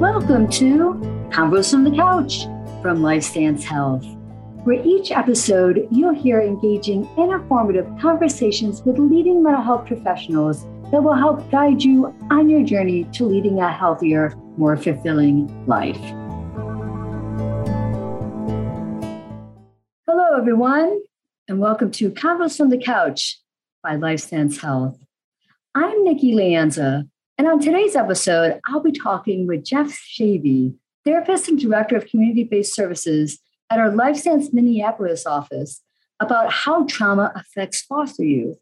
Welcome to Convos from the Couch from LifeStance Health, where each episode you'll hear engaging informative conversations with leading mental health professionals that will help guide you on your journey to leading a healthier, more fulfilling life. Hello, everyone, and welcome to Convos from the Couch by LifeStance Health. I'm Nikki Leanza, and on today's episode, I'll be talking with Jeff Shavy, therapist and director of community based services at our LifeStance Minneapolis office, about how trauma affects foster youth.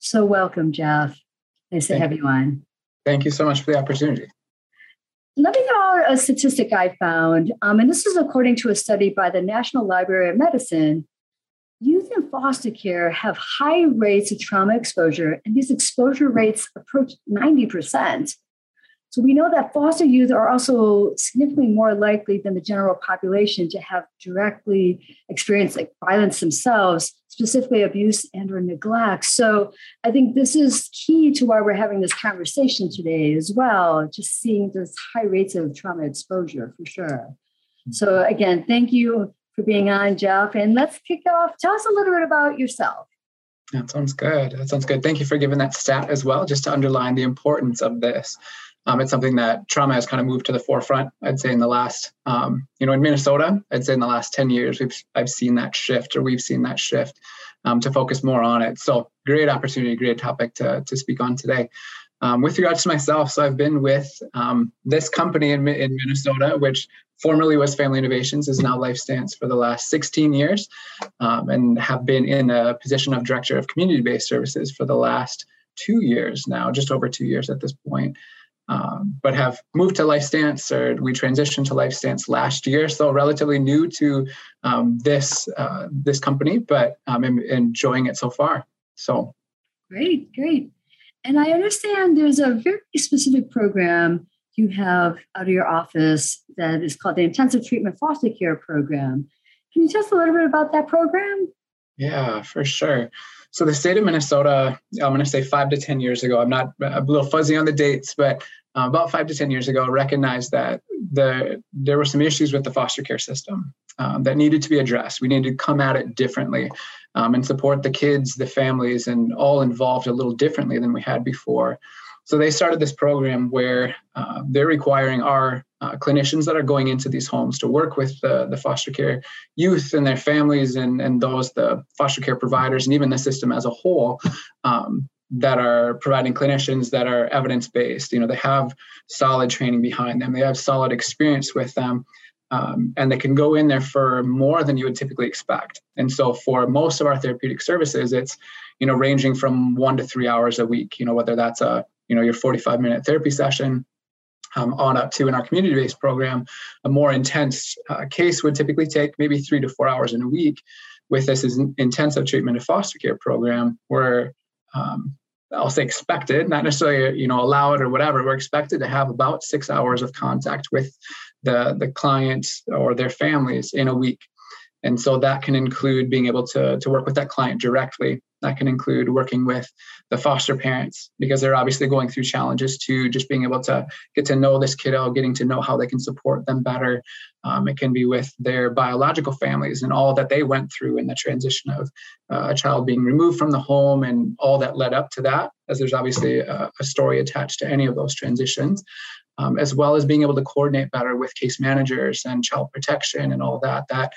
So, welcome, Jeff. Nice to have you on. Thank you so much for the opportunity. Let me go out a statistic I found, um, and this is according to a study by the National Library of Medicine. Youth in foster care have high rates of trauma exposure, and these exposure rates approach 90%. So we know that foster youth are also significantly more likely than the general population to have directly experienced like violence themselves, specifically abuse and or neglect. So I think this is key to why we're having this conversation today as well, just seeing those high rates of trauma exposure for sure. Mm-hmm. So again, thank you for being on, Jeff. And let's kick off. Tell us a little bit about yourself. That sounds good. That sounds good. Thank you for giving that stat as well, just to underline the importance of this. Um, it's something that trauma has kind of moved to the forefront. I'd say in the last, um, you know, in Minnesota, I'd say in the last 10 years, we've I've seen that shift, or we've seen that shift um, to focus more on it. So great opportunity, great topic to to speak on today. Um, with regards to myself, so I've been with um, this company in, in Minnesota, which formerly was Family Innovations, is now LifeStance for the last 16 years, um, and have been in a position of director of community-based services for the last two years now, just over two years at this point um, but have moved to LifeStance or we transitioned to LifeStance last year. So relatively new to um, this uh, this company, but I'm enjoying it so far. So great, great. And I understand there's a very specific program you have out of your office that is called the Intensive Treatment Foster Care Program. Can you tell us a little bit about that program? Yeah, for sure. So the state of Minnesota, I'm going to say five to 10 years ago, I'm not a little fuzzy on the dates, but uh, about five to 10 years ago, recognized that the, there were some issues with the foster care system um, that needed to be addressed. We needed to come at it differently um, and support the kids, the families, and all involved a little differently than we had before. So they started this program where uh, they're requiring our uh, clinicians that are going into these homes to work with the, the foster care youth and their families and, and those, the foster care providers, and even the system as a whole, um, that are providing clinicians that are evidence based. You know, they have solid training behind them, they have solid experience with them, um, and they can go in there for more than you would typically expect. And so, for most of our therapeutic services, it's you know ranging from one to three hours a week. You know, whether that's a you know your 45 minute therapy session. Um, on up to in our community based program, a more intense uh, case would typically take maybe three to four hours in a week. With this is intensive treatment and foster care program, where um, I'll say expected, not necessarily you know allowed or whatever. We're expected to have about six hours of contact with the the clients or their families in a week. And so that can include being able to, to work with that client directly. That can include working with the foster parents because they're obviously going through challenges to just being able to get to know this kiddo, getting to know how they can support them better. Um, it can be with their biological families and all that they went through in the transition of uh, a child being removed from the home and all that led up to that, as there's obviously a, a story attached to any of those transitions. Um, as well as being able to coordinate better with case managers and child protection and all that that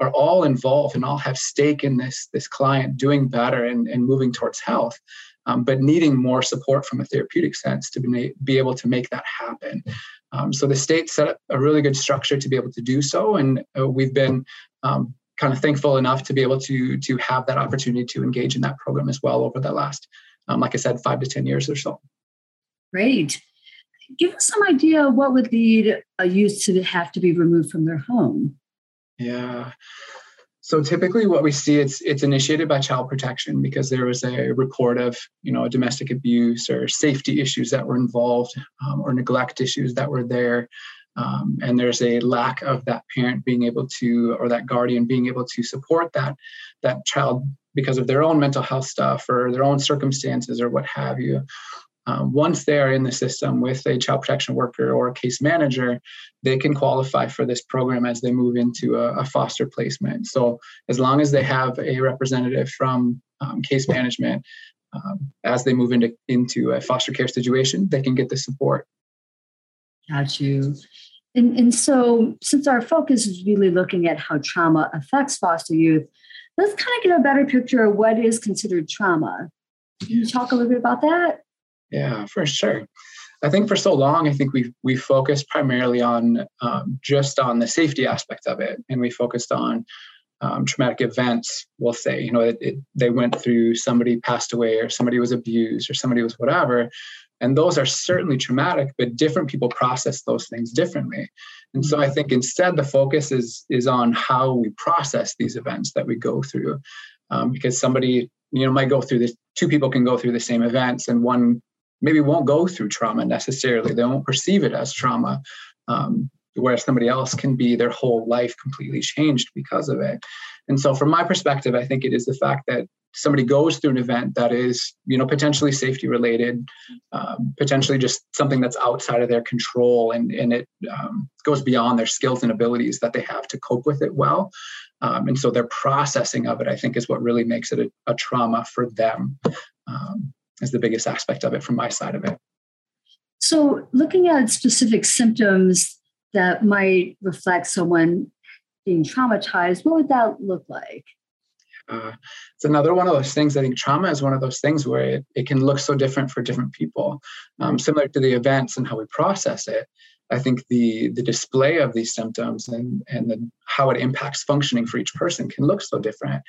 are all involved and all have stake in this this client doing better and, and moving towards health um, but needing more support from a therapeutic sense to be, be able to make that happen. Um, so the state set up a really good structure to be able to do so and uh, we've been um, kind of thankful enough to be able to to have that opportunity to engage in that program as well over the last um, like i said five to ten years or so. Great give us some idea of what would lead a youth to have to be removed from their home yeah. So typically what we see it's it's initiated by child protection because there was a report of you know domestic abuse or safety issues that were involved um, or neglect issues that were there. Um, and there's a lack of that parent being able to or that guardian being able to support that that child because of their own mental health stuff or their own circumstances or what have you um, once they are in the system with a child protection worker or a case manager, they can qualify for this program as they move into a, a foster placement. So, as long as they have a representative from um, case management, um, as they move into, into a foster care situation, they can get the support. Got you. And, and so, since our focus is really looking at how trauma affects foster youth, let's kind of get a better picture of what is considered trauma. Can you talk a little bit about that? Yeah, for sure. I think for so long, I think we we focused primarily on um, just on the safety aspect of it, and we focused on um, traumatic events. We'll say, you know, it, it, they went through somebody passed away, or somebody was abused, or somebody was whatever, and those are certainly traumatic. But different people process those things differently, and so I think instead the focus is is on how we process these events that we go through, um, because somebody you know might go through this. Two people can go through the same events, and one maybe won't go through trauma necessarily. They won't perceive it as trauma. Um, whereas somebody else can be their whole life completely changed because of it. And so, from my perspective, I think it is the fact that somebody goes through an event that is, you know, potentially safety related, um, potentially just something that's outside of their control, and and it um, goes beyond their skills and abilities that they have to cope with it well. Um, and so their processing of it, I think, is what really makes it a, a trauma for them. Is the biggest aspect of it from my side of it. So, looking at specific symptoms that might reflect someone being traumatized, what would that look like? Uh, it's another one of those things. I think trauma is one of those things where it, it can look so different for different people, um, similar to the events and how we process it. I think the the display of these symptoms and and the, how it impacts functioning for each person can look so different.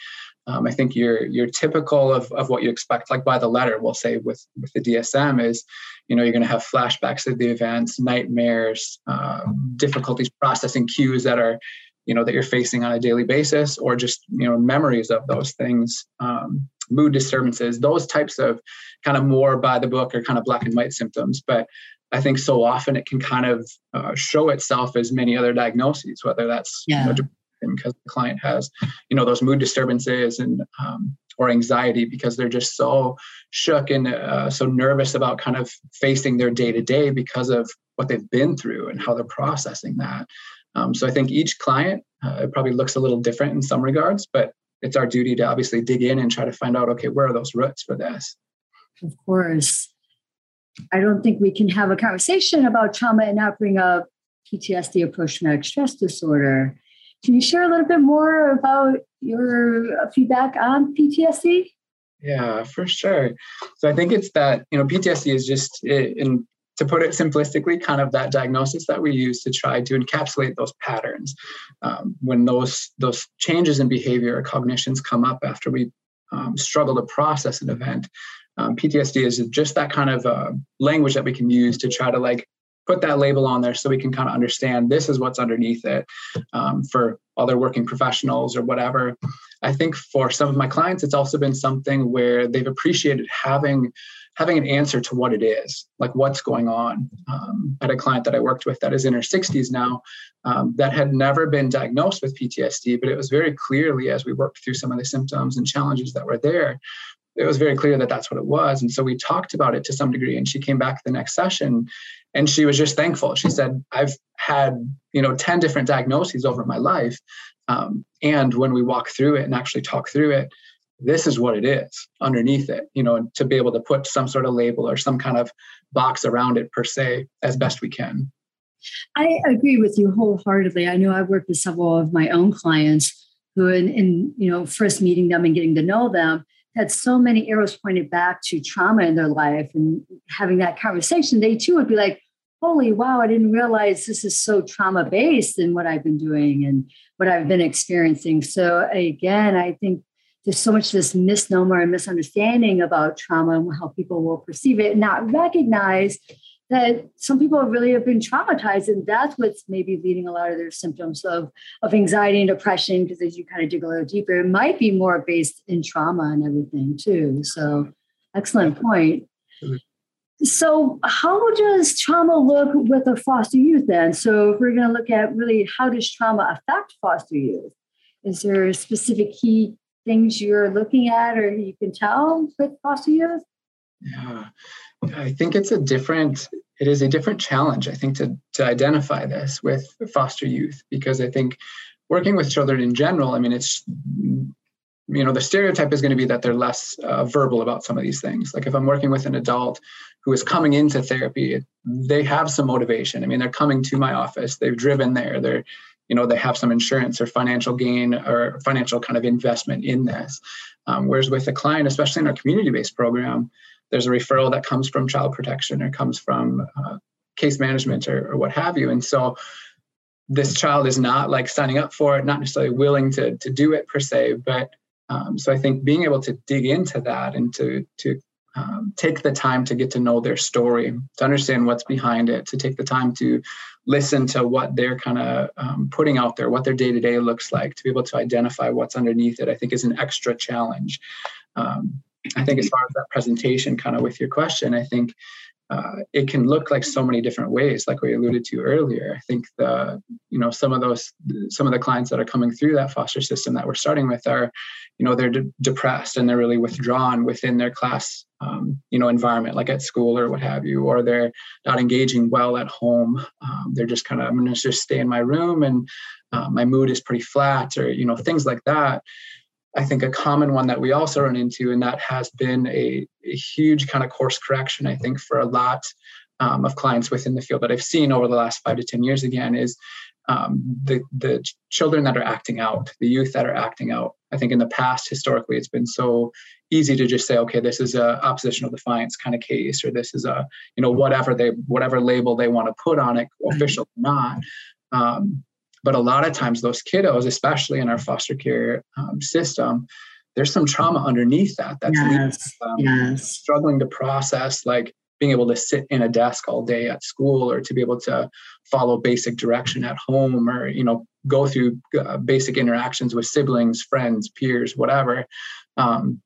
Um, I think you're you're typical of, of what you expect, like by the letter, we'll say with with the DSM is, you know, you're going to have flashbacks of the events, nightmares, um, difficulties processing cues that are, you know, that you're facing on a daily basis, or just you know memories of those things, um, mood disturbances, those types of kind of more by the book or kind of black and white symptoms. But I think so often it can kind of uh, show itself as many other diagnoses, whether that's yeah. you know, because the client has, you know, those mood disturbances and um, or anxiety because they're just so shook and uh, so nervous about kind of facing their day to day because of what they've been through and how they're processing that. Um, so I think each client uh, probably looks a little different in some regards, but it's our duty to obviously dig in and try to find out, okay, where are those roots for this? Of course. I don't think we can have a conversation about trauma and not bring up PTSD or post traumatic stress disorder. Can you share a little bit more about your feedback on PTSD? Yeah, for sure. So I think it's that, you know, PTSD is just, in, to put it simplistically, kind of that diagnosis that we use to try to encapsulate those patterns. Um, when those those changes in behavior or cognitions come up after we um, struggle to process an event, um, PTSD is just that kind of uh, language that we can use to try to like put that label on there so we can kind of understand this is what's underneath it um, for other working professionals or whatever. I think for some of my clients, it's also been something where they've appreciated having having an answer to what it is, like what's going on. Um, I had a client that I worked with that is in her 60s now um, that had never been diagnosed with PTSD, but it was very clearly as we worked through some of the symptoms and challenges that were there it was very clear that that's what it was. And so we talked about it to some degree. And she came back the next session and she was just thankful. She said, I've had, you know, 10 different diagnoses over my life. Um, and when we walk through it and actually talk through it, this is what it is underneath it, you know, to be able to put some sort of label or some kind of box around it per se as best we can. I agree with you wholeheartedly. I know I've worked with several of my own clients who in, in you know first meeting them and getting to know them had so many arrows pointed back to trauma in their life and having that conversation, they too would be like, holy wow, I didn't realize this is so trauma based in what I've been doing and what I've been experiencing. So again, I think there's so much this misnomer and misunderstanding about trauma and how people will perceive it not recognize that some people really have been traumatized and that's what's maybe leading a lot of their symptoms of, of anxiety and depression because as you kind of dig a little deeper it might be more based in trauma and everything too. So excellent point. So how does trauma look with a foster youth then? So if we're going to look at really how does trauma affect foster youth is there specific key things you're looking at or you can tell with foster youth? Yeah. I think it's a different it is a different challenge i think to to identify this with foster youth because i think working with children in general i mean it's you know the stereotype is going to be that they're less uh, verbal about some of these things. Like if i'm working with an adult who is coming into therapy they have some motivation. I mean they're coming to my office they've driven there they're you know they have some insurance or financial gain or financial kind of investment in this. Um, whereas with a client especially in our community-based program there's a referral that comes from child protection or comes from uh, case management or, or what have you and so this child is not like signing up for it not necessarily willing to, to do it per se but um, so I think being able to dig into that and to to um, take the time to get to know their story, to understand what's behind it, to take the time to listen to what they're kind of um, putting out there, what their day to day looks like, to be able to identify what's underneath it, I think is an extra challenge. Um, I think as far as that presentation, kind of with your question, I think uh, it can look like so many different ways like we alluded to earlier. I think the you know some of those some of the clients that are coming through that foster system that we're starting with are you know they're de- depressed and they're really withdrawn within their class um, you know environment like at school or what have you or they're not engaging well at home. Um, they're just kind of i'm to just stay in my room and uh, my mood is pretty flat or you know things like that I think a common one that we also run into, and that has been a, a huge kind of course correction, I think, for a lot um, of clients within the field that I've seen over the last five to 10 years again, is um, the, the children that are acting out, the youth that are acting out. I think in the past, historically, it's been so easy to just say, okay, this is a oppositional defiance kind of case, or this is a, you know, whatever they, whatever label they want to put on it, official or not. Um, but a lot of times, those kiddos, especially in our foster care um, system, there's some trauma underneath that that's yes, um, yes. struggling to process, like being able to sit in a desk all day at school or to be able to follow basic direction at home or you know go through uh, basic interactions with siblings friends peers whatever um,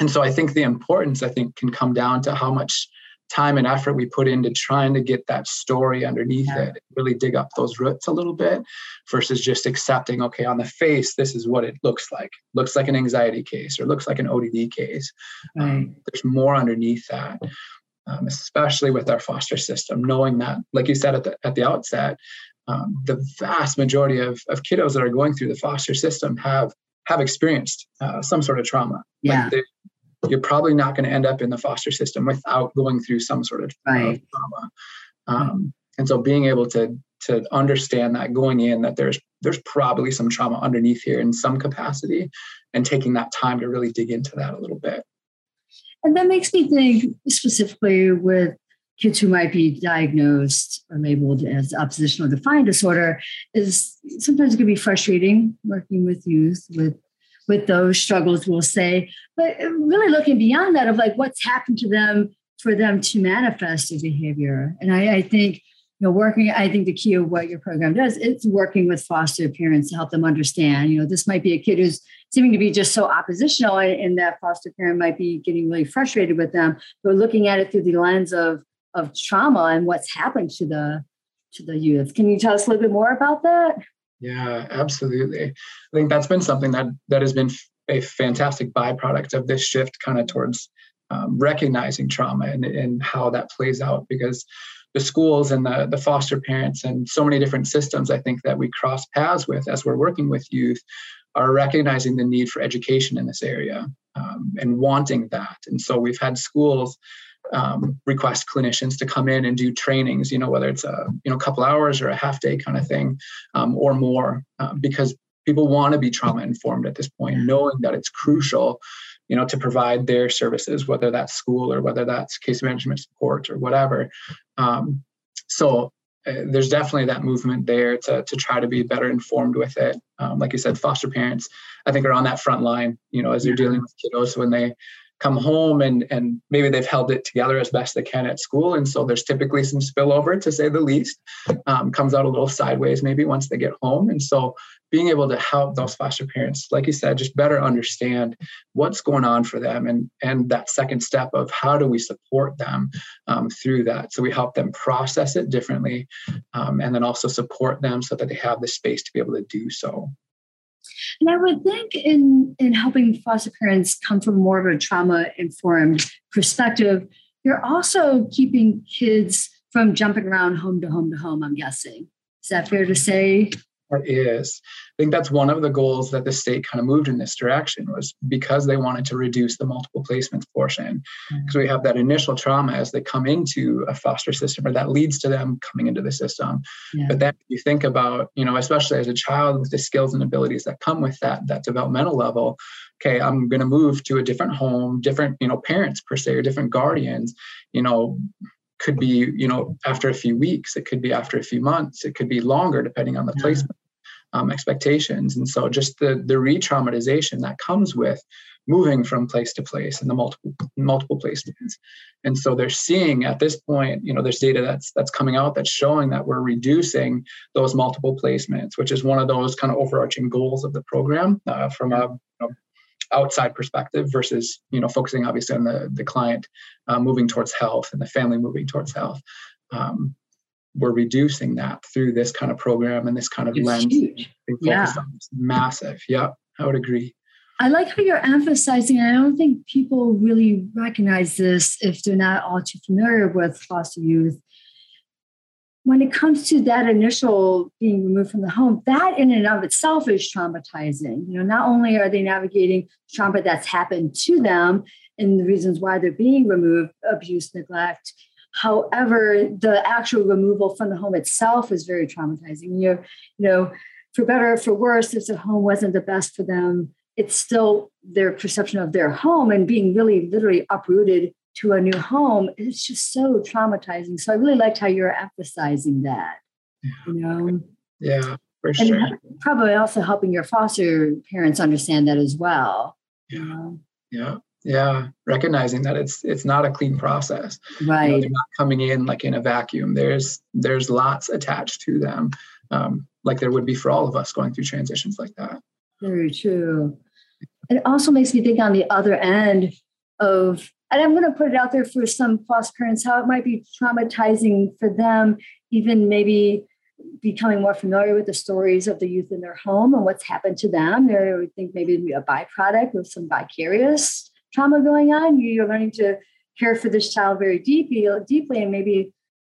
and so i think the importance i think can come down to how much time and effort we put into trying to get that story underneath yeah. it, really dig up those roots a little bit versus just accepting, okay, on the face, this is what it looks like. Looks like an anxiety case or looks like an ODD case. Um, right. Um, there's more underneath that. Um, especially with our foster system, knowing that, like you said at the, at the outset, um, the vast majority of, of kiddos that are going through the foster system have have experienced uh, some sort of trauma. Yeah. Like they, you're probably not going to end up in the foster system without going through some sort of right. trauma. Um, and so being able to to understand that going in that there's there's probably some trauma underneath here in some capacity and taking that time to really dig into that a little bit. And that makes me think specifically with kids who might be diagnosed or labeled as oppositional defiant disorder is sometimes it can be frustrating working with youth with with those struggles, we'll say, but uh, really looking beyond that of like what's happened to them for them to manifest a behavior. And I, I think, you know, working, I think the key of what your program does, it's working with foster parents to help them understand, you know, this might be a kid who's seeming to be just so oppositional and, that foster parent might be getting really frustrated with them, but looking at it through the lens of of trauma and what's happened to the to the youth. Can you tell us a little bit more about that? Yeah, absolutely. I think that's been something that that has been a fantastic byproduct of this shift, kind of towards um, recognizing trauma and, and how that plays out. Because the schools and the the foster parents and so many different systems, I think that we cross paths with as we're working with youth, are recognizing the need for education in this area um, and wanting that. And so we've had schools um, request clinicians to come in and do trainings, you know, whether it's a you know couple hours or a half day kind of thing, um, or more, uh, because people want to be trauma informed at this point, knowing that it's crucial, you know, to provide their services, whether that's school or whether that's case management support or whatever. Um, so uh, there's definitely that movement there to, to try to be better informed with it. Um, like you said, foster parents, I think, are on that front line, you know, as they're dealing with kiddos when they come home and and maybe they've held it together as best they can at school. And so there's typically some spillover to say the least um, comes out a little sideways maybe once they get home. And so being able to help those foster parents like you said just better understand what's going on for them and and that second step of how do we support them um, through that. So we help them process it differently um, and then also support them so that they have the space to be able to do so and I would think in in helping foster parents come from more of a trauma informed perspective, you're also keeping kids from jumping around home to home to home, I'm guessing. Is that fair to say? It is. I think that's one of the goals that the state kind of moved in this direction was because they wanted to reduce the multiple placements portion. Because mm-hmm. we have that initial trauma as they come into a foster system or that leads to them coming into the system. Yeah. But then you think about, you know, especially as a child with the skills and abilities that come with that, that developmental level, okay, I'm going to move to a different home, different, you know, parents per se, or different guardians, you know, could be you know after a few weeks it could be after a few months it could be longer depending on the yeah. placement um, expectations and so just the the re-traumatization that comes with moving from place to place and the multiple multiple placements and so they're seeing at this point you know there's data that's that's coming out that's showing that we're reducing those multiple placements which is one of those kind of overarching goals of the program uh, from a you know, outside perspective versus you know focusing obviously on the the client uh, moving towards health and the family moving towards health um, we're reducing that through this kind of program and this kind of it's lens huge. yeah. massive yeah i would agree I like how you're emphasizing, I don't think people really recognize this if they're not all too familiar with foster youth, when it comes to that initial being removed from the home, that in and of itself is traumatizing. You know, not only are they navigating trauma that's happened to them and the reasons why they're being removed, abuse, neglect. However, the actual removal from the home itself is very traumatizing. You're, you know, for better or for worse, if the home wasn't the best for them, it's still their perception of their home and being really literally uprooted to a new home it's just so traumatizing. So i really liked how you're emphasizing that you know? Yeah for sure. and probably also helping your foster parents understand that as well yeah. you know? yeah yeah recognizing that it's it's not a clean process. Right you know, they're not coming in like in a vacuum. There's there's lots attached to them um, like there would be for all of us going through transitions like that. Very true. It also makes me think on the other end of and I'm going to put it out there for some foster parents how it might be traumatizing for them, even maybe becoming more familiar with the stories of the youth in their home and what's happened to them. They would think maybe a byproduct with some vicarious trauma going on. You're learning to care for this child very deeply, deeply, and maybe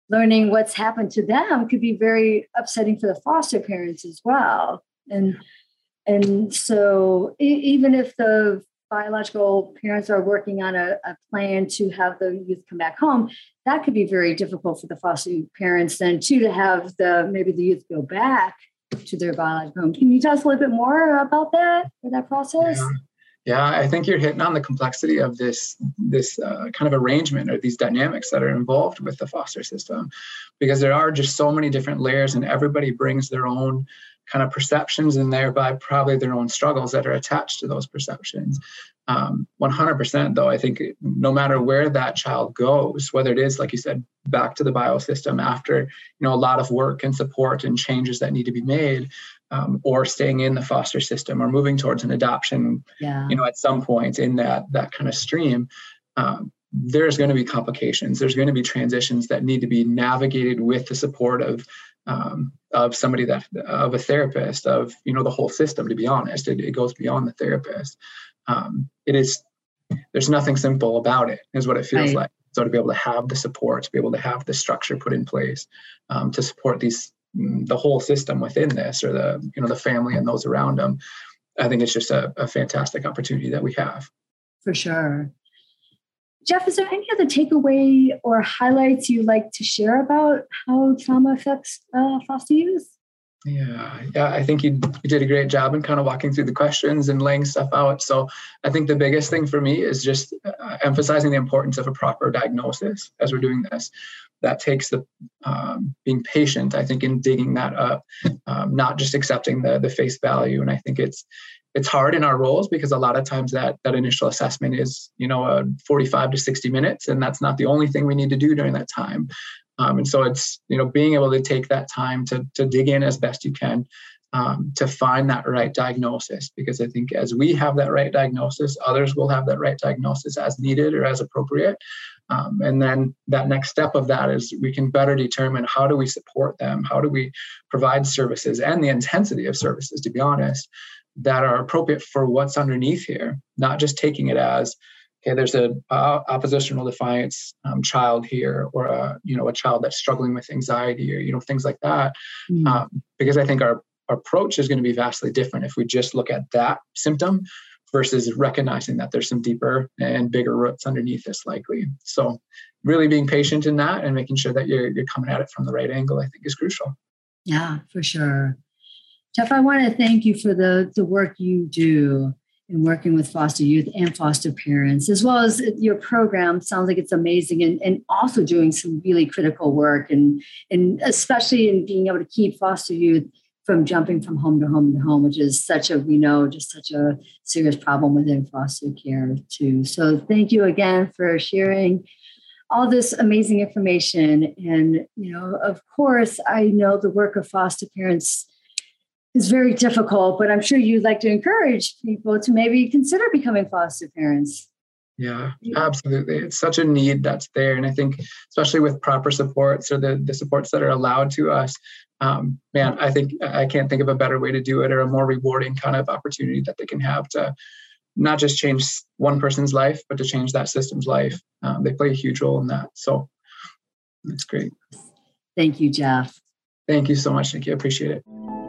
learning what's happened to them could be very upsetting for the foster parents as well. And and so even if the biological parents are working on a, a, plan to have the youth come back home, that could be very difficult for the foster parents then too to have the maybe the youth go back to their biological home. Can you tell us a little bit more about that or that process? Yeah. Yeah, I think you're hitting on the complexity of this this uh, kind of arrangement or these dynamics that are involved with the foster system, because there are just so many different layers, and everybody brings their own kind of perceptions and thereby probably their own struggles that are attached to those perceptions. Um, 100% though, I think no matter where that child goes, whether it is, like you said, back to the biosystem after, you know, a lot of work and support and changes that need to be made, um, or staying in the foster system or moving towards an adoption, yeah. you know, at some point in that, that kind of stream, um, there's going to be complications. There's going to be transitions that need to be navigated with the support of um, of somebody that of a therapist of you know the whole system to be honest. It, it goes beyond the therapist. Um, it is there's nothing simple about it is what it feels right. like. So to be able to have the support to be able to have the structure put in place um, to support these mm, the whole system within this or the you know the family and those around them i think it's just a, a fantastic opportunity that we have. For sure Jeff, is there any other takeaway or highlights you'd like to share about how trauma affects uh, foster youth? Yeah, yeah, I think you, you did a great job in kind of walking through the questions and laying stuff out. So I think the biggest thing for me is just uh, emphasizing the importance of a proper diagnosis as we're doing this. That takes the um, being patient, I think, in digging that up, um, not just accepting the the face value. And I think it's it's hard in our roles because a lot of times that that initial assessment is you know a 45 to 60 minutes and that's not the only thing we need to do during that time. Um, and so it's you know being able to take that time to to dig in as best you can um, to find that right diagnosis because i think as we have that right diagnosis others will have that right diagnosis as needed or as appropriate. Um, and then that next step of that is we can better determine how do we support them? How do we provide services and the intensity of services to be honest that are appropriate for what's underneath here, not just taking it as, okay, there's a uh, oppositional defiance um, child here, or a you know a child that's struggling with anxiety, or you know things like that. Mm. Um, because I think our, our approach is going to be vastly different if we just look at that symptom versus recognizing that there's some deeper and bigger roots underneath this likely. So really being patient in that and making sure that you're you're coming at it from the right angle, I think is crucial. Yeah, for sure. Jeff, I want to thank you for the the work you do in working with foster youth and foster parents, as well as your program. Sounds like it's amazing, and, and also doing some really critical work, and and especially in being able to keep foster youth from jumping from home to home to home, which is such a we know just such a serious problem within foster care too. So thank you again for sharing all this amazing information, and you know, of course, I know the work of foster parents is very difficult, but I'm sure you'd like to encourage people to maybe consider becoming foster parents. Yeah, absolutely. It's such a need that's there. And I think, especially with proper supports or the, the supports that are allowed to us, um, man, I think I can't think of a better way to do it or a more rewarding kind of opportunity that they can have to not just change one person's life, but to change that system's life. Um, they play a huge role in that. So that's great. Thank you, Jeff. Thank you so much, Nikki. I appreciate it.